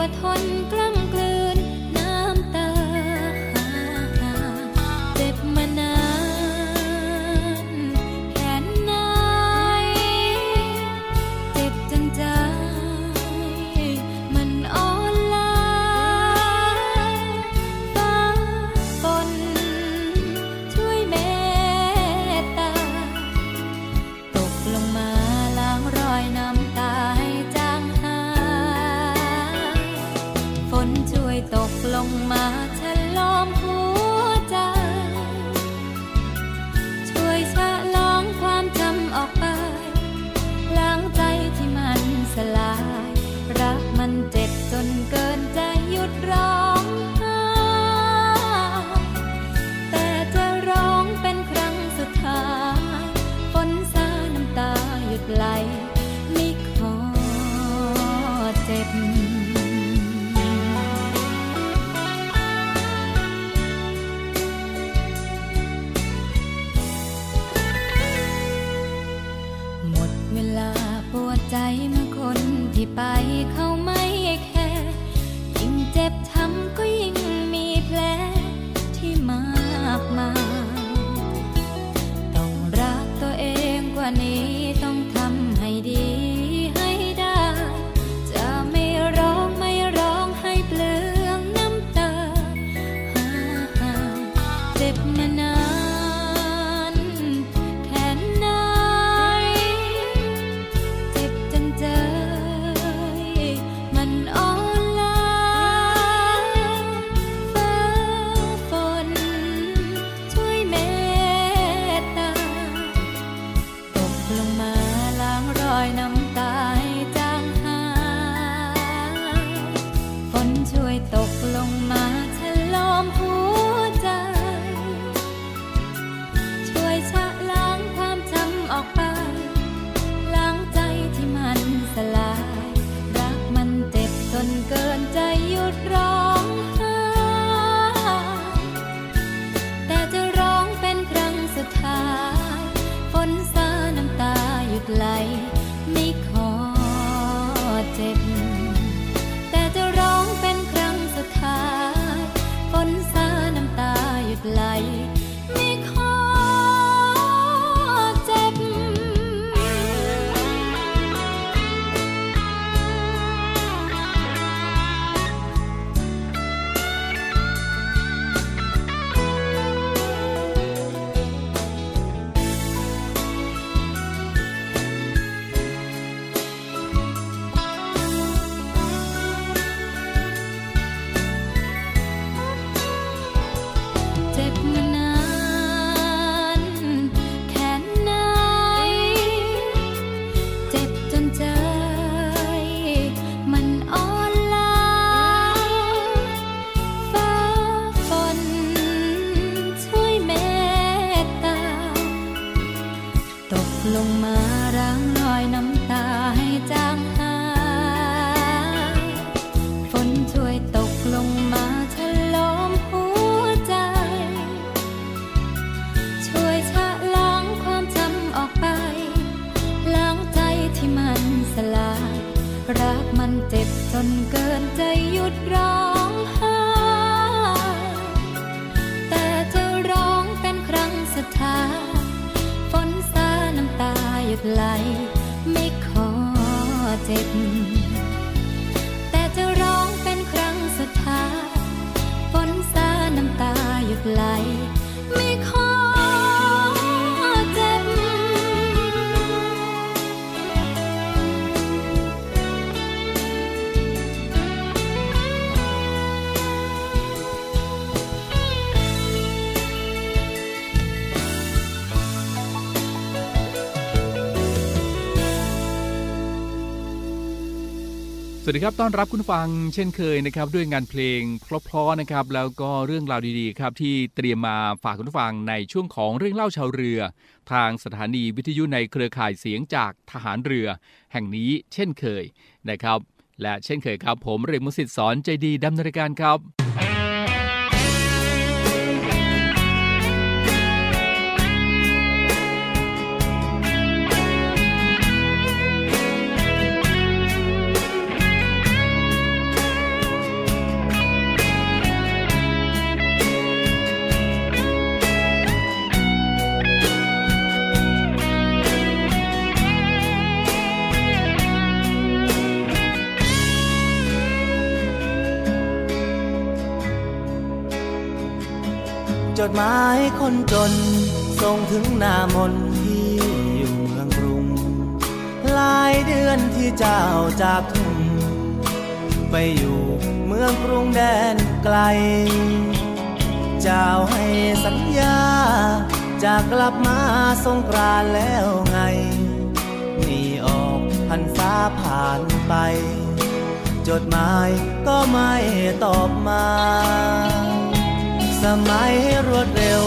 ไหลไม่ วัสดีครับ ต้อนรับคุณฟังเช่นเคยนะครับด้วยงานเพลงเพราะๆนะครับแล้วก็เรื่องราวดีๆครับที่เตรียมมาฝากคุณฟังในช่วงของเรื่องเล่าชาวเรือ ทางสถานีวิทยุในเครือข่ายเสียงจากทหารเรือ แห่งนี้เช่นเคยนะครับ และเช่นเคยครับ ผมเรกมุสิตสอนใจดีดำเนินการครับ ดหมายคนจน ส่งถึงหน้ามนที่อยู่เมืองกรุง หลายเดือนที่เจ้าจากทุ่งไปอยู่เมืองกรุงแดนไกล เจ้าให้สัญญา จะกลับมาสงกรานแล้วไง นี่ออกพันษาผ่านไป จดหมายก็ไม่ตอบมา สมัยรวดเร็ว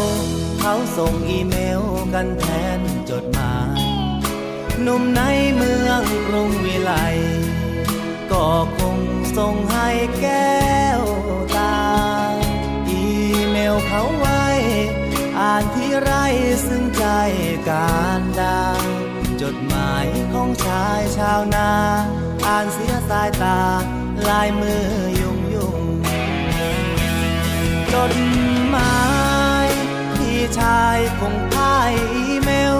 เขาส่งอีเมลกันแทนจดหมายหนุ่มในเมืองกรุงวิไลก็คงส่งให้แก้วตา อีเมลเขาไว้ อ่านที่ไรซึ่งใจการดาจดหมายของชายชาวนา อ่านเสียสายตา ลายมือยุ่งยุ่ง จดหมายที่ชายคงพ่ายอีเมล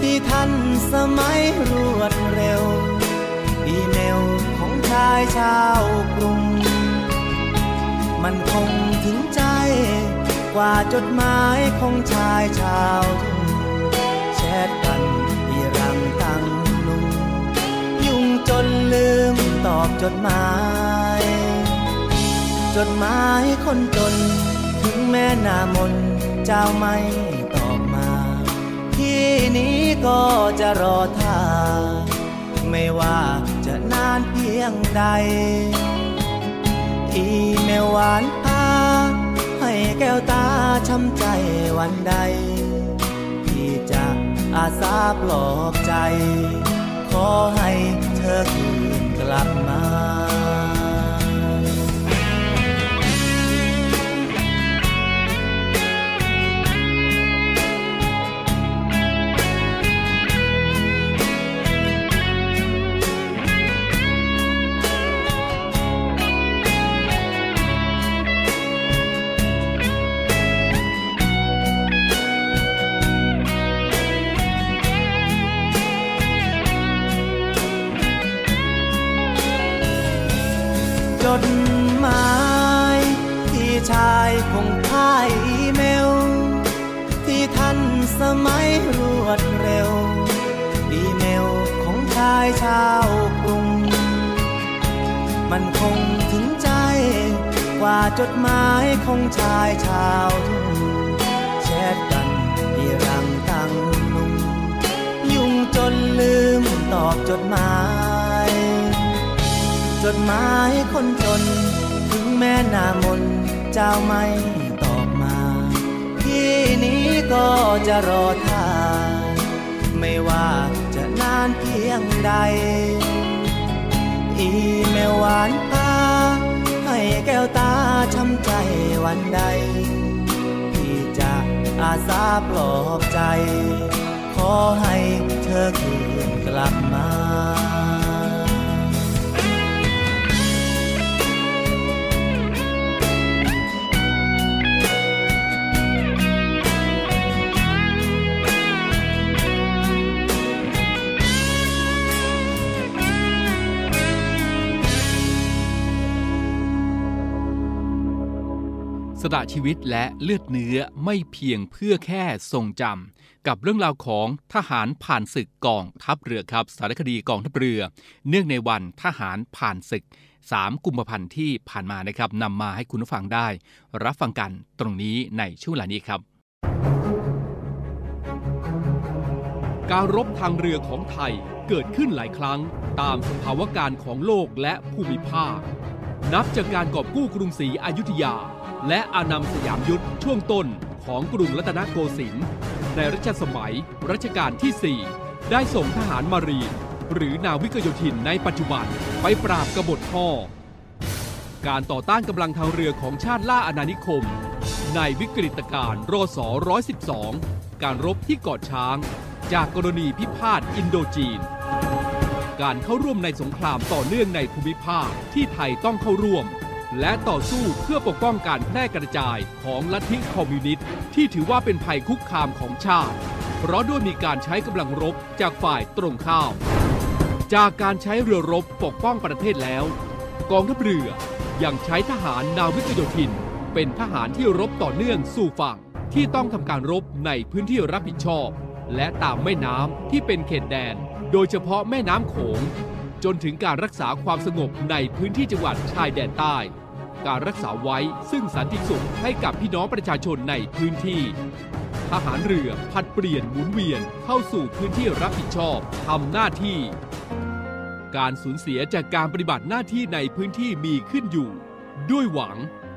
ที่ท่านสมัยรวดเร็ว อีเมลของชายชาวกรุง มันคงถึงใจกว่าจดหมายของชายชาวทุ่งแชทกันอีรังตังลุงยุ่งจนลืมตอบจดหมาย จดหมายคนจน ถึงแม่นามนเจ้าไม่ตอบมา ที่นี้ก็จะรอท่า ไม่ว่าจะนานเพียงใด อีเมลหวานพาให้แก้วตาช้ำใจวันใดที่จะอาสาปลอบใจ ขอให้เธอคืนกลับมา มันคงถึงใจ กว่าจดหมายของชายชาวทุ่งแชทกันอีรังตังนุงยุ่งจนลืมตอบจดหมาย จดหมายคนจน ถึงแม่นามนเจ้าไม่ตอบมาที่นี้ก็จะรอท่าไม่ว่าจะนานเพียงใด อีเมลหวานตา ให้แก้วตาช้ำใจวันใดที่จะอาสาปลอบใจ ขอให้เธอคืนกลับมา ละชีวิตและเลือดเนื้อไม่เพียงเพื่อแค่ทรงจำกับเรื่องราวของทหารผ่านศึกกองทัพเรือครับ สารคดีกองทัพเรือ เนื่องในวันทหารผ่านศึก 3 กุมภาพันธ์ที่ผ่านมานะครับนำมาให้คุณผู้ฟังได้ รับฟังกันตรงนี้ในช่วงเวลานี้ครับการรบทางเรือของไทยเกิดขึ้นหลายครั้งตามสภาวะการของโลกและภูมิภาค นับจากการกอบกู้กรุงศรีอยุธยา และอานำสยามยุทธช่วงต้นของกรุงรัตนโกสินทร์ในรัชสมัยรัชกาลที่ 4 ได้ส่งทหารมารีน หรือนาวิกโยธินในปัจจุบันไปปราบกบฏพ่อ การต่อต้านกำลังทางเรือของชาติล่าอาณานิคม ในวิกฤตการณ์รศ112 การรบที่เกาะช้าง จากกรณีพิพาทอินโดจีน การเข้าร่วมในสงครามต่อเนื่องในภูมิภาคที่ไทยต้องเข้าร่วม และต่อสู้เพื่อปกป้องการแพร่กระจายของลัทธิคอมมิวนิสต์ที่ถือว่าเป็นภัยคุกคามของชาติ เพราะด้วยมีการใช้กำลังรบจากฝ่ายตรงข้ามจากการใช้เรือรบปกป้องประเทศแล้ว กองทัพเรือยังใช้ทหารนาวิกโยธิน เป็นทหารที่รบต่อเนื่องสู่ฝั่งที่ต้องทำการรบในพื้นที่รับผิดชอบ และตามแม่น้ำที่เป็นเขตแดน โดยเฉพาะแม่น้ำโขง จนถึงการรักษาความสงบในพื้นที่จังหวัดชายแดนใต้ การรักษาไว้ซึ่งสันติสุขให้กับพี่น้องประชาชนในพื้นที่ ทหารเรือผัดเปลี่ยนหมุนเวียนเข้าสู่พื้นที่รับผิดชอบทำหน้าที่ การสูญเสียจากการปฏิบัติหน้าที่ในพื้นที่มีขึ้นอยู่ ด้วยหวัง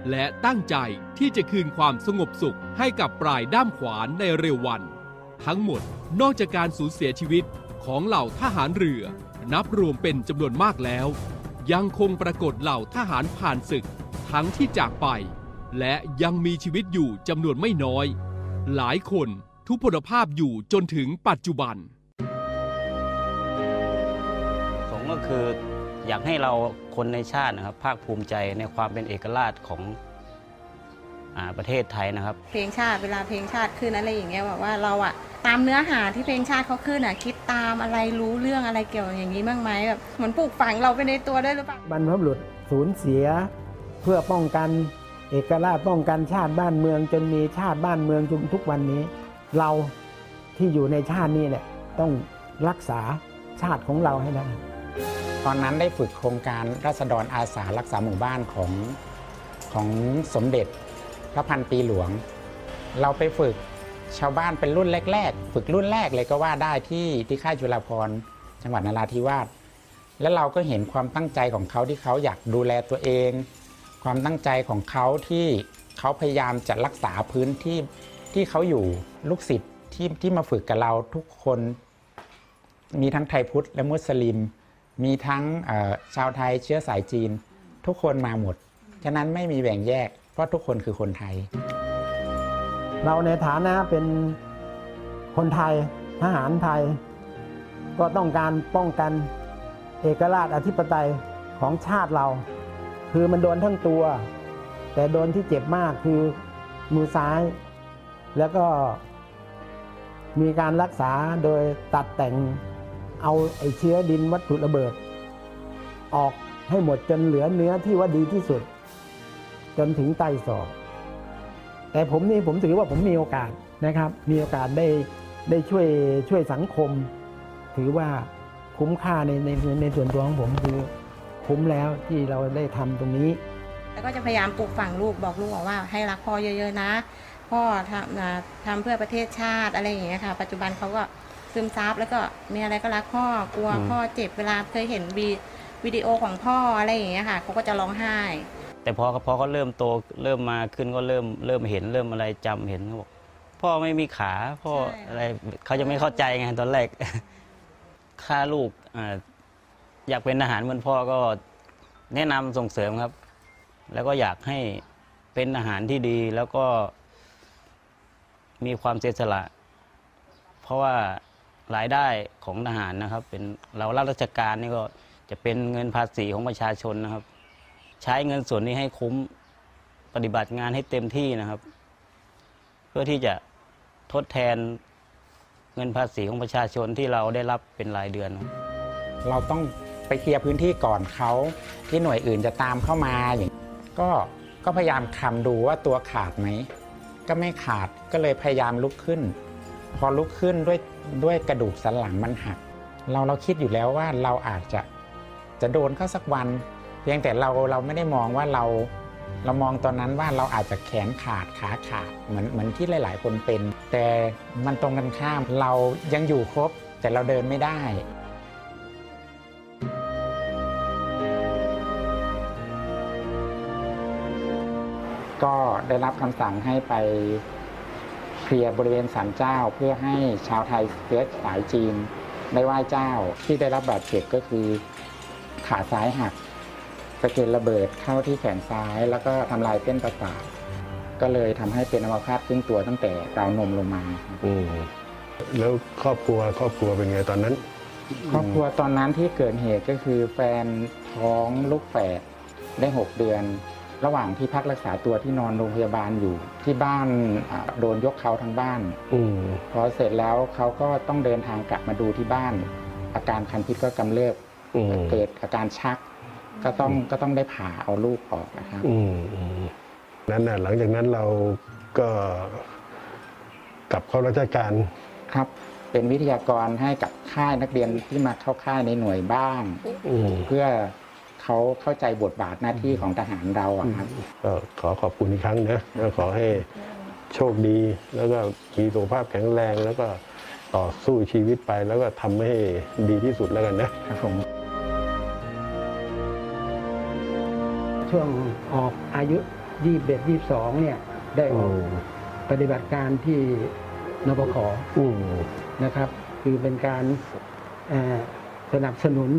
และตั้งใจที่จะคืนความสงบสุขให้กับปลายด้ามขวานในเร็ววัน ทั้งหมดนอกจากการสูญเสียชีวิตของเหล่าทหารเรือ นับรวมเป็นจำนวนมากแล้ว ยังคงปรากฏเหล่าทหารผ่านศึกทั้งที่จากไป และยังมีชีวิตอยู่จำนวนไม่น้อย หลายคนทุพพลภาพอยู่จนถึงปัจจุบันสงก็คืออยากให้เราคนในชาตินะครับ ภาคภูมิใจในความเป็นเอกราชของ ประเทศไทยนะครับ เพลงชาติเวลาเพลงชาติขึ้นอะไรอย่างเงี้ยแบบว่าเราอะตามเนื้อหาที่เพลงชาติเขาขึ้นอะคิดตามอะไรรู้เรื่องอะไรเกี่ยวอย่างนี้บ้างไหมแบบเหมือนปลูกฝังเราไปในตัวด้วยหรือเปล่าบรรพบุรุษสูญเสีย เพื่อป้องกันเอกราชป้องกันชาติบ้านเมือง จนมีชาติบ้านเมืองจนทุกวันนี้ เราที่อยู่ในชาตินี้แหละต้องรักษาชาติของเราให้ได้ตอนนั้นได้ฝึกโครงการรัษฎรอาสารักษาหมู่บ้านของของสมเด็จ พระพันปีหลวง เราไปฝึกชาวบ้านเป็นรุ่นแรก ๆ ฝึกรุ่นแรกเลยก็ว่าได้ที่ที่ค่ายจุฬาภรณ์จังหวัดนราธิวาสแล้วเราก็เห็นความตั้งใจของเขาที่เขาอยากดูแลตัวเอง ความตั้งใจของเขาที่เขาพยายามจะรักษาพื้นที่ที่เขาอยู่ลูกศิษย์ที่ที่มาฝึกกับเราทุกคน มีทั้งไทยพุทธและมุสลิม มีทั้งชาวไทยเชื้อสายจีน ทุกคนมาหมด ฉะนั้นไม่มีแบ่งแยก เพราะทุกคนคือคนไทย เราในฐานะเป็นคนไทยทหารไทย ก็ต้องการป้องกันเอกราชอธิปไตยของชาติเรา คือมันโดนทั้งตัว แต่โดนที่เจ็บมากคือมือซ้าย แล้วก็มีการรักษาโดยตัดแต่งเอาไอเชื้อดินวัตถุระเบิด ออกให้หมดจนเหลือเนื้อที่ว่าดีที่สุด นถึงไตศอก แต่ผมนี่ผมถือว่าผมมีโอกาสนะครับ มีโอกาสได้ได้ช่วยช่วยสังคม ถือว่าคุ้มค่าในในในส่วนตัวของผมคือคุ้มแล้วที่เราได้ทำตรงนี้ แล้วก็จะพยายามปลูกฝังลูกบอกลูกบอกว่า ให้รักพ่อเยอะๆนะ พ่อทำนะทำเพื่อประเทศชาติอะไรอย่างเงี้ยค่ะ ปัจจุบันเขาก็ซึมซับแล้วก็มีอะไรก็รักพ่อกลัวอืมพ่อเจ็บเวลาเคยเห็นวีวิดีโอของพ่ออะไรอย่างเงี้ยค่ะเขาก็จะร้องไห้ แต่พอพอเขาเริ่มโตเริ่มมาขึ้นก็เริ่มเริ่มเห็นเริ่มอะไรจำเห็นเขาบอกพ่อไม่มีขาพ่ออะไรเขาจะไม่เข้าใจไงตอนแรกค่าลูกอยากเป็นทหารเหมือนพ่อก็แนะนำส่งเสริมครับ แล้วก็อยากให้เป็นอาหารที่ดีแล้วก็มีความเสียสละ เพราะว่ารายได้ของทหารนะครับ เป็นเรารับราชการนี่ก็จะเป็นเงินภาษีของประชาชนนะครับ ใช้เงินส่วนนี้ให้คุ้มปฏิบัติงานให้เต็มที่นะครับ เพื่อที่จะทดแทนเงินภาษีของประชาชนที่เราได้รับเป็นรายเดือน เราต้องไปเคลียร์พื้นที่ก่อนเขาที่หน่วยอื่นจะตามเข้ามาอย่างก็ก็พยายามคำดูว่าตัวขาดไหมก็ไม่ขาดก็เลยพยายามลุกขึ้น พอลุกขึ้นด้วยด้วยกระดูกสันหลังมันหัก เราเราคิดอยู่แล้วว่าเราอาจจะจะโดนเข้าสักวัน เพียงแต่เราเราไม่ได้มองว่าเราเรามองตอนนั้นว่าเราอาจจะแขนขาดขาขาดเหมือนเหมือนที่หลาย ๆ คนเป็น แต่มันตรงกันข้ามเรายังอยู่ครบ แต่เราเดินไม่ได้ก็ได้รับคำสั่งให้ไปเคลียร์บริเวณศาลเจ้า เพื่อให้ชาวไทยเสื้อสายจีนได้ไหว้เจ้าที่ได้รับบาดเจ็บก็คือ ขาซ้ายหัก สะเก็ดระเบิดเข้าที่แขนซ้าย แล้วก็ทำลายเส้นประสาทก็เลยทำให้เป็นอัมพาตครึ่งตัวตั้งแต่ราวนมลงมาอืมแล้วครอบครัวครอบครัวเป็นไงตอนนั้น ครอบครัวตอนนั้นที่เกิดเหตุก็คือแฟนท้องลูกแฝดได้ 6 เดือน ระหว่างที่พักรักษาตัวที่นอนโรงพยาบาลอยู่ ที่บ้านอ่าโดนยกเขาทั้งบ้านอืมพอเสร็จแล้วเขาก็ต้องเดินทางกลับมาดูที่บ้าน อาการคันพิษก็กำเริบอืมเกิดอาการชัก ก็ต้องก็ต้องได้ผ่าเอาลูกออกนะครับอืมอืมนั้นน่ะหลังจากนั้นเราก็กลับเข้าราชการครับ เป็นวิทยากรให้กับค่ายนักเรียนที่มาเข้าค่ายในหน่วยบ้าง อืมเพื่อเขาเข้าใจบทบาทหน้าที่ของทหารเราอะครับ ก็ขอขอบคุณอีกครั้งนะแล้วขอให้โชคดีแล้วก็มีสุขภาพแข็งแรงแล้วก็ต่อสู้ชีวิตไปแล้วก็ทำให้ดีที่สุดแล้วกันนะ ครับผม ช่วงออกอายุ 21 22 เนี่ย ได้ออกปฏิบัติการที่นปขอืมนะครับ คือเป็นการเอ่อสนับสนุน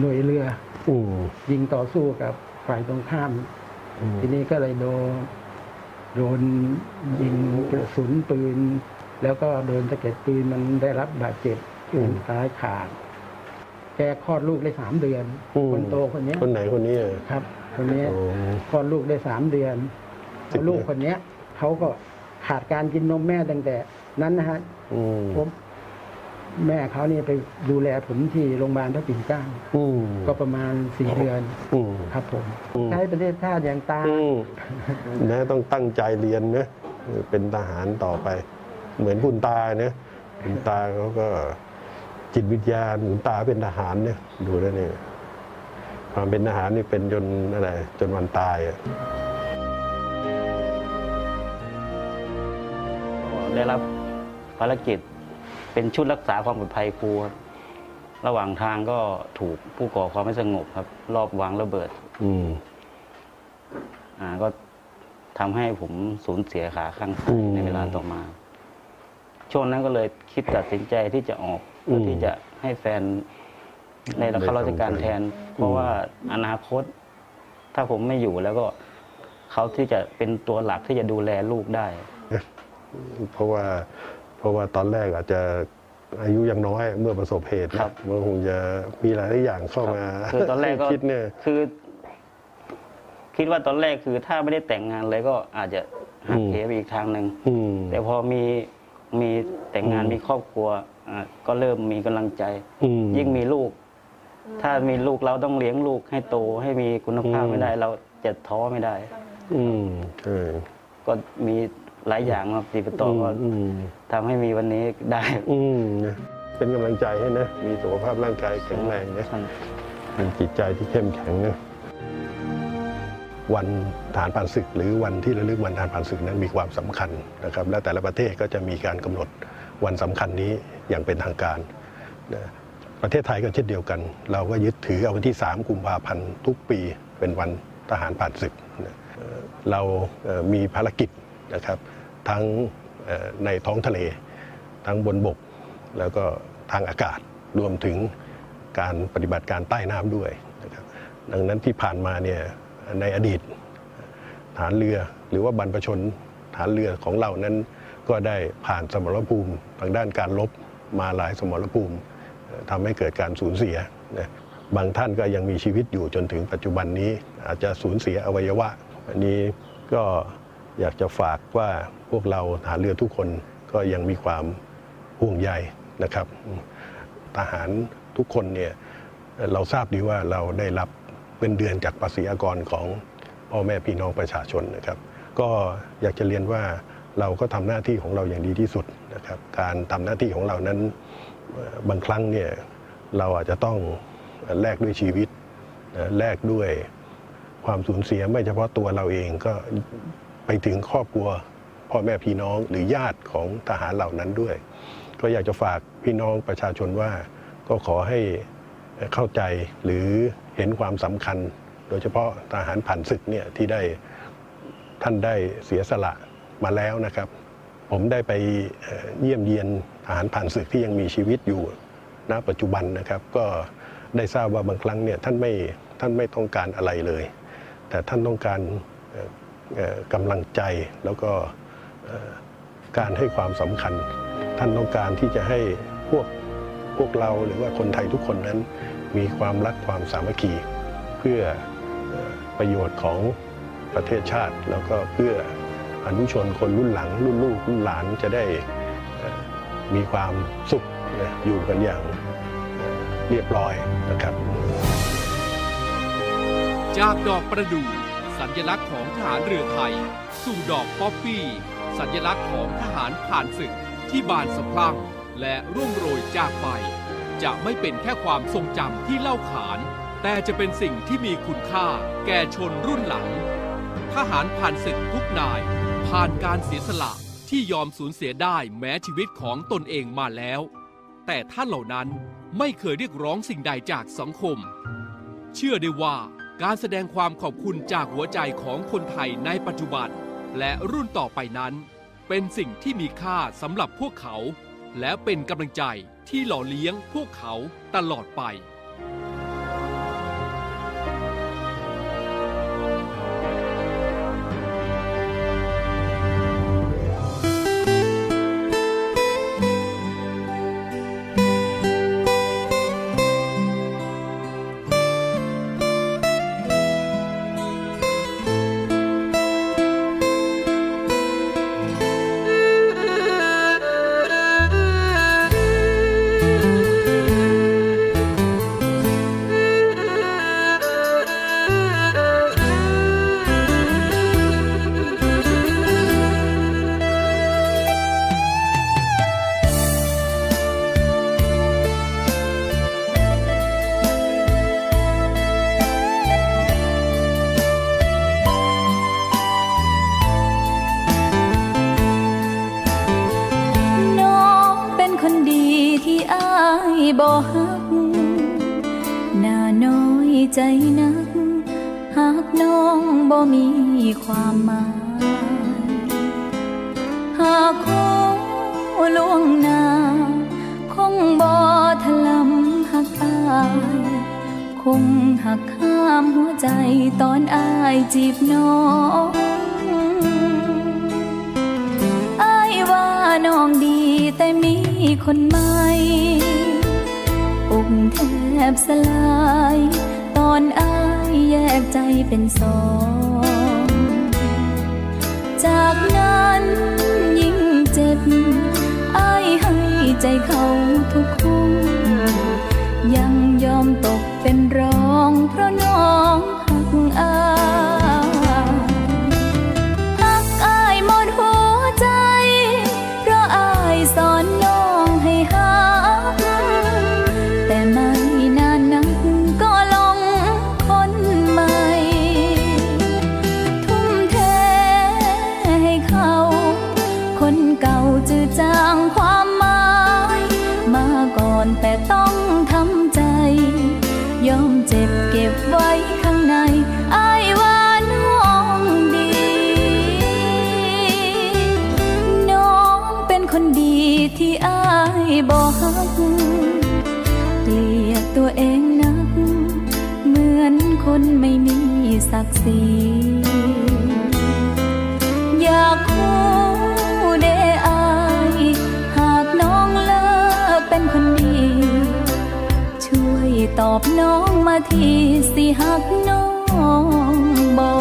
หน่วยเรืออืมยิงต่อสู้กับฝ่ายตรงข้ามอืมทีนี้ก็เลยโดนโดนยิงกระสุนปืน แล้วก็โดนสะเก็ดปืนมันได้รับบาดเจ็บแขนซ้ายขาดแกคลอดลูกได้สามเดือนอืมคนโตคนเนี้ยคนไหนคนนี้อะครับ คนเนี้ยโอ้คลอดลูกได้สามเดือนสิบแล้วลูกคนเนี้ยเขาก็ขาดการกินนมแม่ตั้งแต่นั้นนะฮะอืมผมแม่เขาเนี่ยไปดูแลผมที่โรงพยาบาลพระปิ่นเกล้าอืมก็ประมาณสี่เดือนอืมครับผมอืมใช้ประเทศชาติอย่างตาอืมนะต้องตั้งใจเรียนนะเออเป็นทหารต่อไป เหมือนคุณตาเนี่ยคุณตาเขาก็จิตวิทยาคุณตาเป็นทหารเนี่ยดูแล้วเนี่ย ความเป็นทหารนี่เป็นจนอะไรจนวันตายอะได้รับภารกิจเป็นชุดรักษาความปลอดภัยครูครับระหว่างทางก็ถูกผู้ก่อความไม่สงบครับ รอบวางระเบิด อืมอ่าก็ทำให้ผมสูญเสียขาข้างซ้าอืยมในเวลาต่อมา ช่วงนั้นก็เลยคิดตัดสินใจที่จะออกเพื่ออมที่จะให้แฟน ในรับข้าราชการแทน เพราะว่าอนาคต ถ้าผมไม่อยู่แล้วก็เขาที่จะเป็นตัวหลักที่จะดูแลลูกได้ เพราะว่าเพราะว่าตอนแรกอาจจะอายุยังน้อยเมื่อประสบเหตุนะครับมันคงจะมีหลายอย่างเข้ามาคือตอนแรกก็คิดเนี่ยคือ คิดว่าตอนแรกคือถ้าไม่ได้แต่งงานเลยก็อาจจะหักอืมเหไปอีกทางหนึ่งอืมแต่พอมีมีแต่งงานอืมมีครอบครัวอะก็เริ่มมีกำลังใจอืมยิ่งมีลูก ถ้ามีลูกเราต้องเลี้ยงลูกให้โตให้มีคุณภาพอืมไม่ได้ เราจะท้อไม่ได้ อืมใช่ก็มีหลายอย่างมาตีประต่อก็อืมทำให้มีวันนี้ได้ อืมนะเป็นกำลังใจให้นะ มีสุขภาพร่างกายแข็งแรงนะมีจิตใจที่เข้มแข็งนะวันฐานผ่านศึก หรือวันที่ระลึกวันฐานผ่านศึกนั้นมีความสำคัญนะครับ และแต่ละประเทศก็จะมีการกำหนดวันสำคัญนี้อย่างเป็นทางการนะ ประเทศไทยก็เช่นเดียวกัน เราก็ยึดถือเอาวันที่ 3 กุมภาพันธ์ทุกปีเป็นวันทหารผ่านศึก เรามีภารกิจนะครับทั้งในท้องทะเล ทั้งบนบก แล้วก็ทางอากาศรวมถึงการปฏิบัติการใต้น้ำด้วยนะครับดังนั้นที่ผ่านมาเนี่ยในอดีตฐานเรือหรือว่าบรรพชนฐานเรือของเรานั้นก็ได้ผ่านสมรภูมิทางด้านการลบมาหลายสมรภูมิ ทำให้เกิดการสูญเสียนะบางท่านก็ยังมีชีวิตอยู่จนถึงปัจจุบันนี้ อาจจะสูญเสียอวัยวะ อันนี้ก็อยากจะฝากว่าพวกเราฐานเรือทุกคนก็ยังมีความห่วงใยนะครับ ทหารทุกคนเนี่ยเราทราบดีว่าเราได้รับเงินเดือนจากภาษีอากรของพ่อแม่พี่น้องประชาชนนะครับ ก็อยากจะเรียนว่าเราก็ทำหน้าที่ของเราอย่างดีที่สุดนะครับ การทำหน้าที่ของเรานั้น บางครั้งเนี่ยเราอาจจะต้องแลกด้วยชีวิตแลกด้วยความสูญเสียไม่เฉพาะตัวเราเองก็ไปถึงครอบครัวพ่อแม่พี่น้องหรือญาติของทหารเหล่านั้นด้วย ก็อยากจะฝากพี่น้องประชาชนว่าก็ขอให้เข้าใจหรือเห็นความสำคัญ โดยเฉพาะทหารผ่านศึกเนี่ยที่ได้ท่านได้เสียสละมาแล้วนะครับ ผมได้ไปเยี่ยมเยียน ทหารผ่านศึกที่ยังมีชีวิตอยู่ณปัจจุบันนะครับ ก็ได้ทราบว่าบางครั้งเนี่ยท่านไม่ท่านไม่ต้องการอะไรเลย แต่ท่านต้องการกำลังใจแล้วก็การให้ความสำคัญ ท่านต้องการที่จะให้พวกพวกเราหรือว่าคนไทยทุกคนนั้นมีความรักความสามัคคีเพื่อประโยชน์ของประเทศชาติ แล้วก็เพื่ออนุชนคนรุ่นหลังรุ่นลูกรุ่นหลานจะได้ มีความสุขอยู่กันอย่างเอ่อเรียบร้อยนะครับ จากดอกประดู่สัญลักษณ์ของทหารเรือไทย สู่ดอกป๊อปปี้ สัญลักษณ์ของทหารผ่านศึกที่บานสะพรั่งและร่วงโรยจากไป จะไม่เป็นแค่ความทรงจำที่เล่าขาน แต่จะเป็นสิ่งที่มีคุณค่าแก่ชนรุ่นหลัง ทหารผ่านศึกทุกนาย ผ่านการเสียสละ ที่ยอมสูญเสียได้แม้ชีวิตของตนเองมาแล้ว แต่ท่านเหล่านั้นไม่เคยเรียกร้องสิ่งใดจากสังคม เชื่อได้ว่าการแสดงความขอบคุณจากหัวใจของคนไทยในปัจจุบัน และรุ่นต่อไปนั้น เป็นสิ่งที่มีค่าสำหรับพวกเขา และเป็นกำลังใจที่หล่อเลี้ยงพวกเขาตลอดไป ลาย ตอนอายแยกใจเป็นสอง จากนั้นยิ่งเจ็บอายให้ใจเขาทุกคนยังยอมตกเป็นรองเพราะน้อง บอกฮักเกลียดตัวเองนัก เหมือนคนไม่มีศักดิ์ศรีอยากคู่เดอายหากน้องเลิกเป็นคนดี ช่วยตอบน้องมาทีสิหักน้องบอ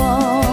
ก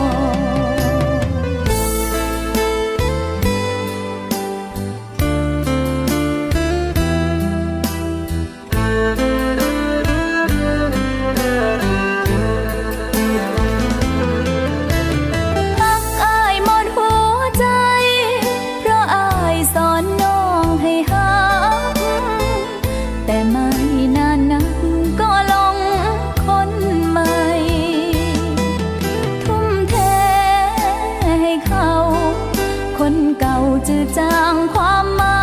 จืดจางความหมา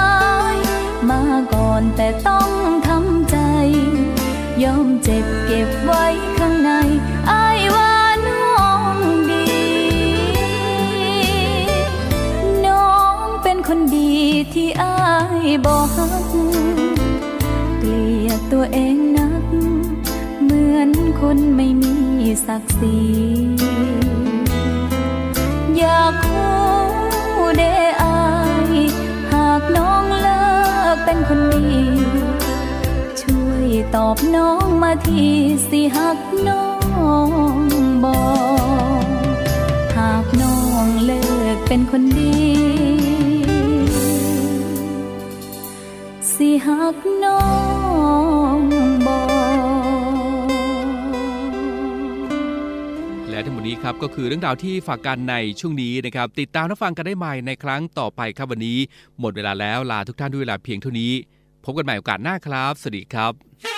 ย มาก่อนแต่ต้องทำใจ ยอมเจ็บเก็บไว้ข้างในอายว่าน้องดี น้องเป็นคนดีที่อายบอกเกลียดตัวเองนัก เหมือนคนไม่มีศักดิ์ศรีอยากคุ ตอบน้องมาทีสิหักน้องบอกหากน้องเลิกเป็นคนดี สิหักน้องบอกและทั้งหมดนี้ครับก็คือเรื่องราวที่ฝากกันในช่วงนี้นะครับติดตามรับฟังกันได้ใหม่ในครั้งต่อไปครับวันนี้ หมดเวลาแล้วลาทุกท่านด้วยเวลาเพียงเท่านี้ พบกันใหม่โอกาสหน้าครับ สวัสดีครับ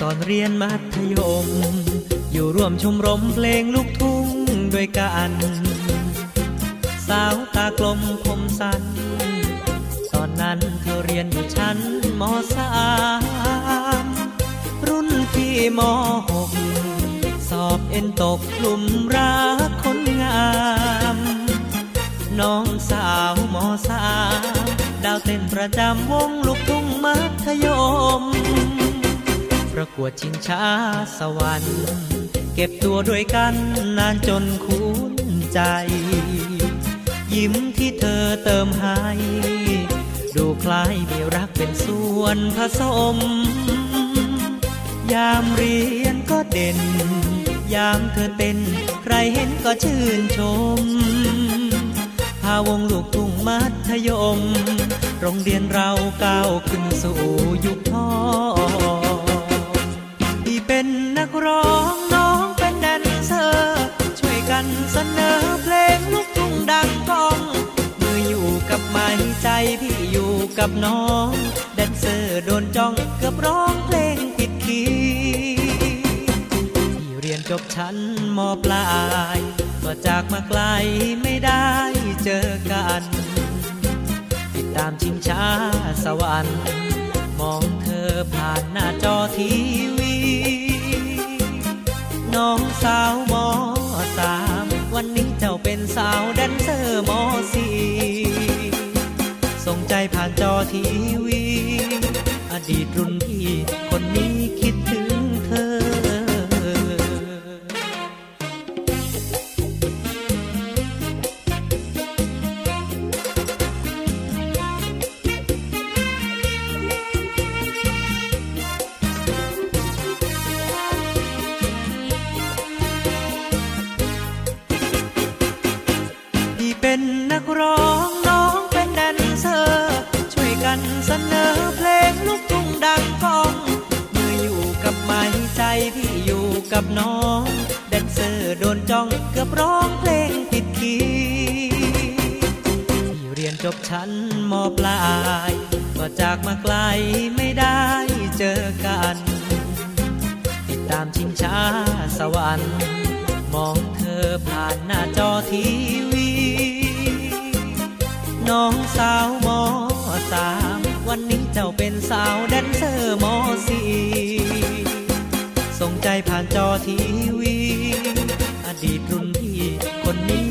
ตอนเรียนมัธยม อยู่ร่วมชมรมเพลงลูกทุ่งด้วยกันสาวตากลมผมสั้นตอนนั้นเธอเรียนอยู่ชั้นมสามรุ่นพี่มหกสอบเอ็นตกกลุ่มรักคนงาม น้องสาวมสามดาวเต้นประจำวงลูกทุ่ง ประกวดชิงช้าสวรรค์ เก็บตัวด้วยกันนานจนคุ้นใจ ยิ้มที่เธอเติมให้ ดูคล้ายมีรักเป็นส่วนผสม ยามเรียนก็เด่น ยามเธอเต้นใครเห็นก็ชื่นชม พาวงลูกทุ่งมัธยม โรงเรียนเราก้าวขึ้นสู่ยุคทอง กร้องน้องเป็นแดนเซอร์ ช่วยกันเสนอเพลงลูกทุ่งดังก้อง มืออยู่กับไม้ใจพี่อยู่กับน้อง แดนเซอร์โดนจ้องเกือบร้องเพลงผิดคีย์พี่เรียนจบชั้นมปลายก็จากมาไกลไม่ได้เจอกัน ติดตามชิงช้าสวรรค์มองเธอผ่านหน้าจอที สาวมอสามวันนี้เจ้าเป็นสาวแดนเซอร์มอสี่ส่งใจผ่านจอทีวี อดีตรุ่นพี่คนร้องเกือบร้องเพลงผิดคีย์พี่เรียนจบชั้นม.ปลาย ก็จากมาไกลไม่ได้เจอกัน ติดตามชิงช้าสวรรค์ มองเธอผ่านหน้าจอทีวี น้องสาวมอสามวันนี้เจ้าเป็นสาวแดนเซอร์มอสี่ส่งใจผ่านจอทีวี ดีตรุ่นพี่คนนี้